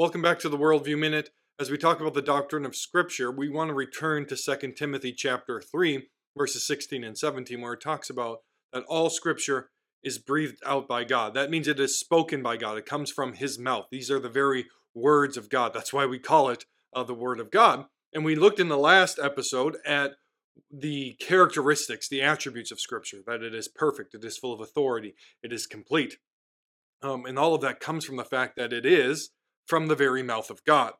Welcome back to the Worldview Minute. As we talk about the doctrine of Scripture, we want to return to 2 Timothy chapter 3, verses 16 and 17, where it talks about that all Scripture is breathed out by God. That means it is spoken by God. It comes from His mouth. These are the very words of God. That's why we call it uh, the Word of God. And we looked in the last episode at the characteristics, the attributes of Scripture, that it is perfect, it is full of authority, it is complete. Um, and all of that comes from the fact that it is from the very mouth of God.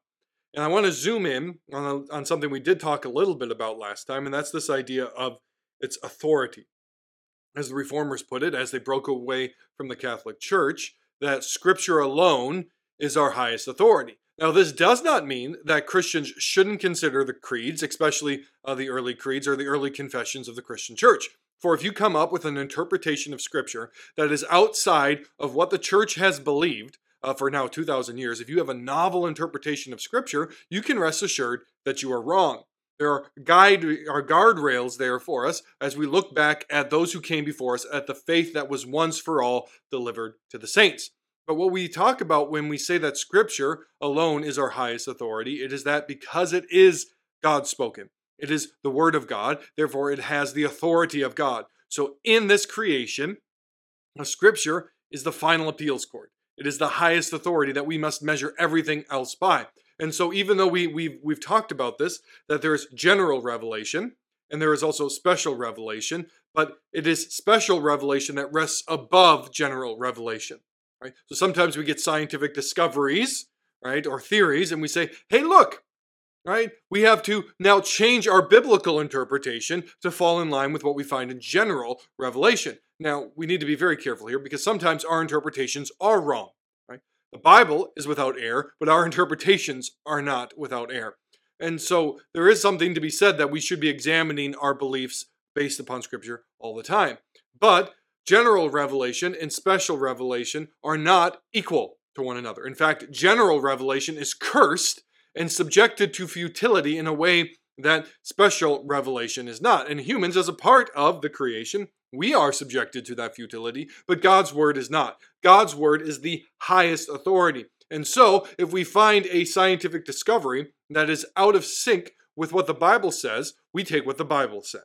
And I want to zoom in on, a, on something we did talk a little bit about last time, and that's this idea of its authority. As the reformers put it, as they broke away from the Catholic Church, that Scripture alone is our highest authority. Now, this does not mean that Christians shouldn't consider the creeds, especially uh, the early creeds or the early confessions of the Christian church. For if you come up with an interpretation of Scripture that is outside of what the church has believed, uh, for now 2,000 years, if you have a novel interpretation of Scripture, you can rest assured that you are wrong. There are guide are guardrails there for us as we look back at those who came before us, at the faith that was once for all delivered to the saints. But what we talk about when we say that Scripture alone is our highest authority, it is that because it is God spoken, it is the Word of God, therefore it has the authority of God. So in this creation, Scripture is the final appeals court. It is the highest authority that we must measure everything else by. And so, even though we, we've, we've talked about this, that there's general revelation and there is also special revelation, but it is special revelation that rests above general revelation. Right? So sometimes we get scientific discoveries, right, or theories, and we say, hey, look, right? We have to now change our biblical interpretation to fall in line with what we find in general revelation. Now, we need to be very careful here because sometimes our interpretations are wrong, right? The Bible is without error, but our interpretations are not without error. And so there is something to be said that we should be examining our beliefs based upon Scripture all the time. But general revelation and special revelation are not equal to one another. In fact, general revelation is cursed and subjected to futility in a way that special revelation is not. And humans, as a part of the creation, we are subjected to that futility, but God's word is not. God's word is the highest authority. And so, if we find a scientific discovery that is out of sync with what the Bible says, we take what the Bible says.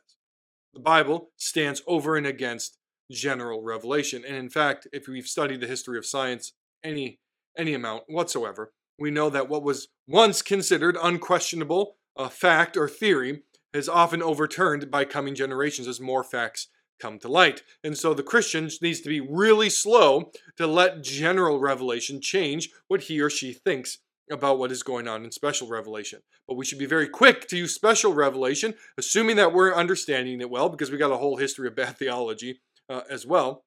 The Bible stands over and against general revelation. And in fact, if we've studied the history of science any any amount whatsoever, we know that what was once considered unquestionable a fact or theory is often overturned by coming generations as more facts come to light. And so the Christian needs to be really slow to let general revelation change what he or she thinks about what is going on in special revelation. But we should be very quick to use special revelation, assuming that we're understanding it well, because we got a whole history of bad theology uh, as well.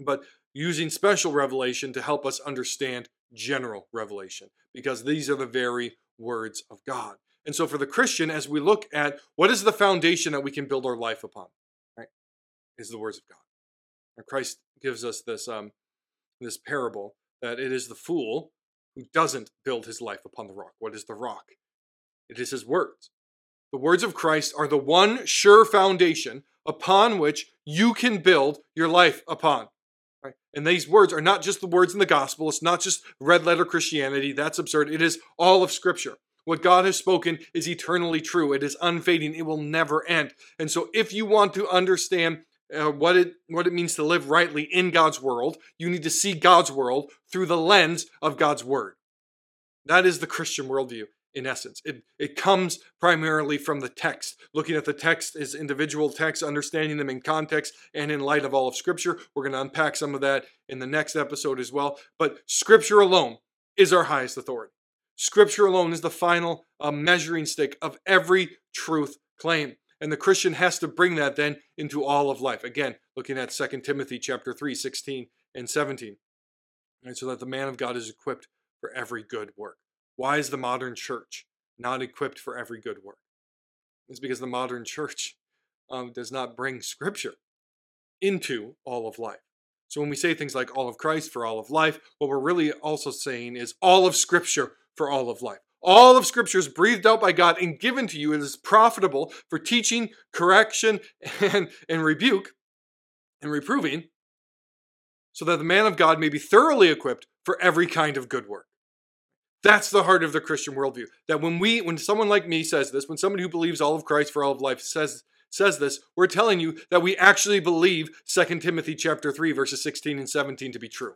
But using special revelation to help us understand general revelation, because these are the very words of God. And so for the Christian, as we look at what is the foundation that we can build our life upon, right, is the words of God. And Christ gives us this um, this parable that it is the fool who doesn't build his life upon the rock. What is the rock? It is his words. The words of Christ are the one sure foundation upon which you can build your life upon. Right? And these words are not just the words in the gospel, it's not just red letter Christianity. That's absurd. It is all of Scripture. What God has spoken is eternally true. It is unfading. It will never end. And so if you want to understand uh, what it what it means to live rightly in God's world, you need to see God's world through the lens of God's word. That is the Christian worldview in essence. It it comes primarily from the text, looking at the text as individual texts, understanding them in context and in light of all of Scripture. We're going to unpack some of that in the next episode as well. But Scripture alone is our highest authority. Scripture alone is the final uh, measuring stick of every truth claim. And the Christian has to bring that then into all of life. Again, looking at 2 Timothy chapter 3, 16 and 17. And so that the man of God is equipped for every good work. Why is the modern church not equipped for every good work? It's because the modern church um, does not bring Scripture into all of life. So when we say things like all of Christ for all of life, what we're really also saying is all of Scripture for all of life. All of Scripture is breathed out by God and given to you and is profitable for teaching, correction, and, and rebuke and reproving, so that the man of God may be thoroughly equipped for every kind of good work. That's the heart of the Christian worldview. That when we, when someone like me says this, when somebody who believes all of Christ for all of life says says this, we're telling you that we actually believe 2 Timothy chapter 3 verses 16 and 17 to be true.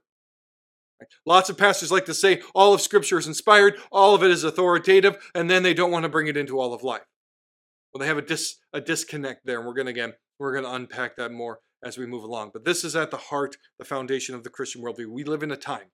Lots of pastors like to say all of Scripture is inspired, all of it is authoritative, and then they don't want to bring it into all of life. Well, they have a dis a disconnect there, and we're going to again we're going to unpack that more as we move along. But this is at the heart, the foundation of the Christian worldview. We live in a time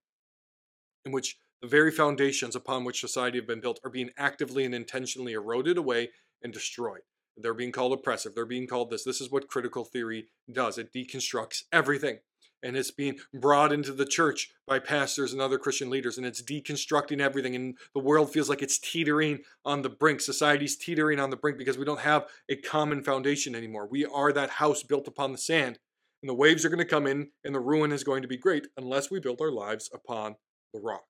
in which the very foundations upon which society have been built are being actively and intentionally eroded away and destroyed. They're being called oppressive. They're being called this. This is what critical theory does. It deconstructs everything. And it's being brought into the church by pastors and other Christian leaders. And it's deconstructing everything. And the world feels like it's teetering on the brink. Society's teetering on the brink because we don't have a common foundation anymore. We are that house built upon the sand. And the waves are going to come in, and the ruin is going to be great unless we build our lives upon the rock,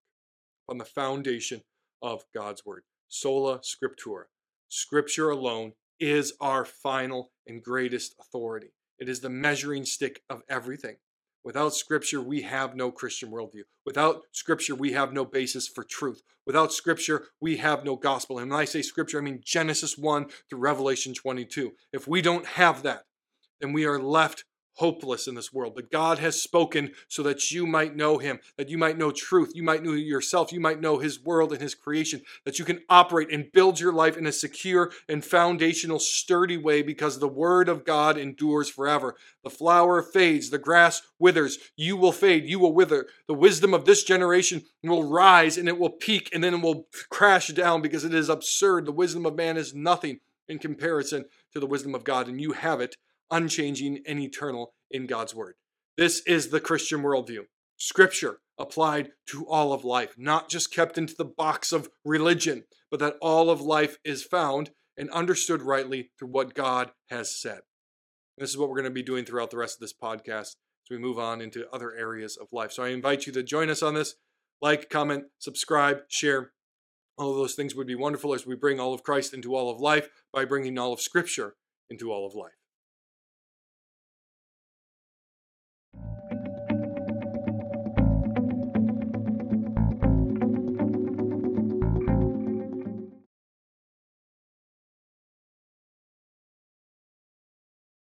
upon the foundation of God's word. Sola Scriptura. Scripture alone is our final and greatest authority. It is the measuring stick of everything. Without Scripture, we have no Christian worldview. Without Scripture, we have no basis for truth. Without Scripture, we have no gospel. And when I say Scripture, I mean Genesis 1 through Revelation 22. If we don't have that, then we are left hopeless in this world. But God has spoken so that you might know Him, that you might know truth, you might know yourself, you might know His world and His creation, that you can operate and build your life in a secure and foundational, sturdy way because the Word of God endures forever. The flower fades, the grass withers, you will fade, you will wither. The wisdom of this generation will rise and it will peak and then it will crash down because it is absurd. The wisdom of man is nothing in comparison to the wisdom of God, and you have it unchanging, and eternal in God's Word. This is the Christian worldview. Scripture applied to all of life, not just kept into the box of religion, but that all of life is found and understood rightly through what God has said. This is what we're going to be doing throughout the rest of this podcast as we move on into other areas of life. So I invite you to join us on this. Like, comment, subscribe, share. All of those things would be wonderful as we bring all of Christ into all of life by bringing all of Scripture into all of life.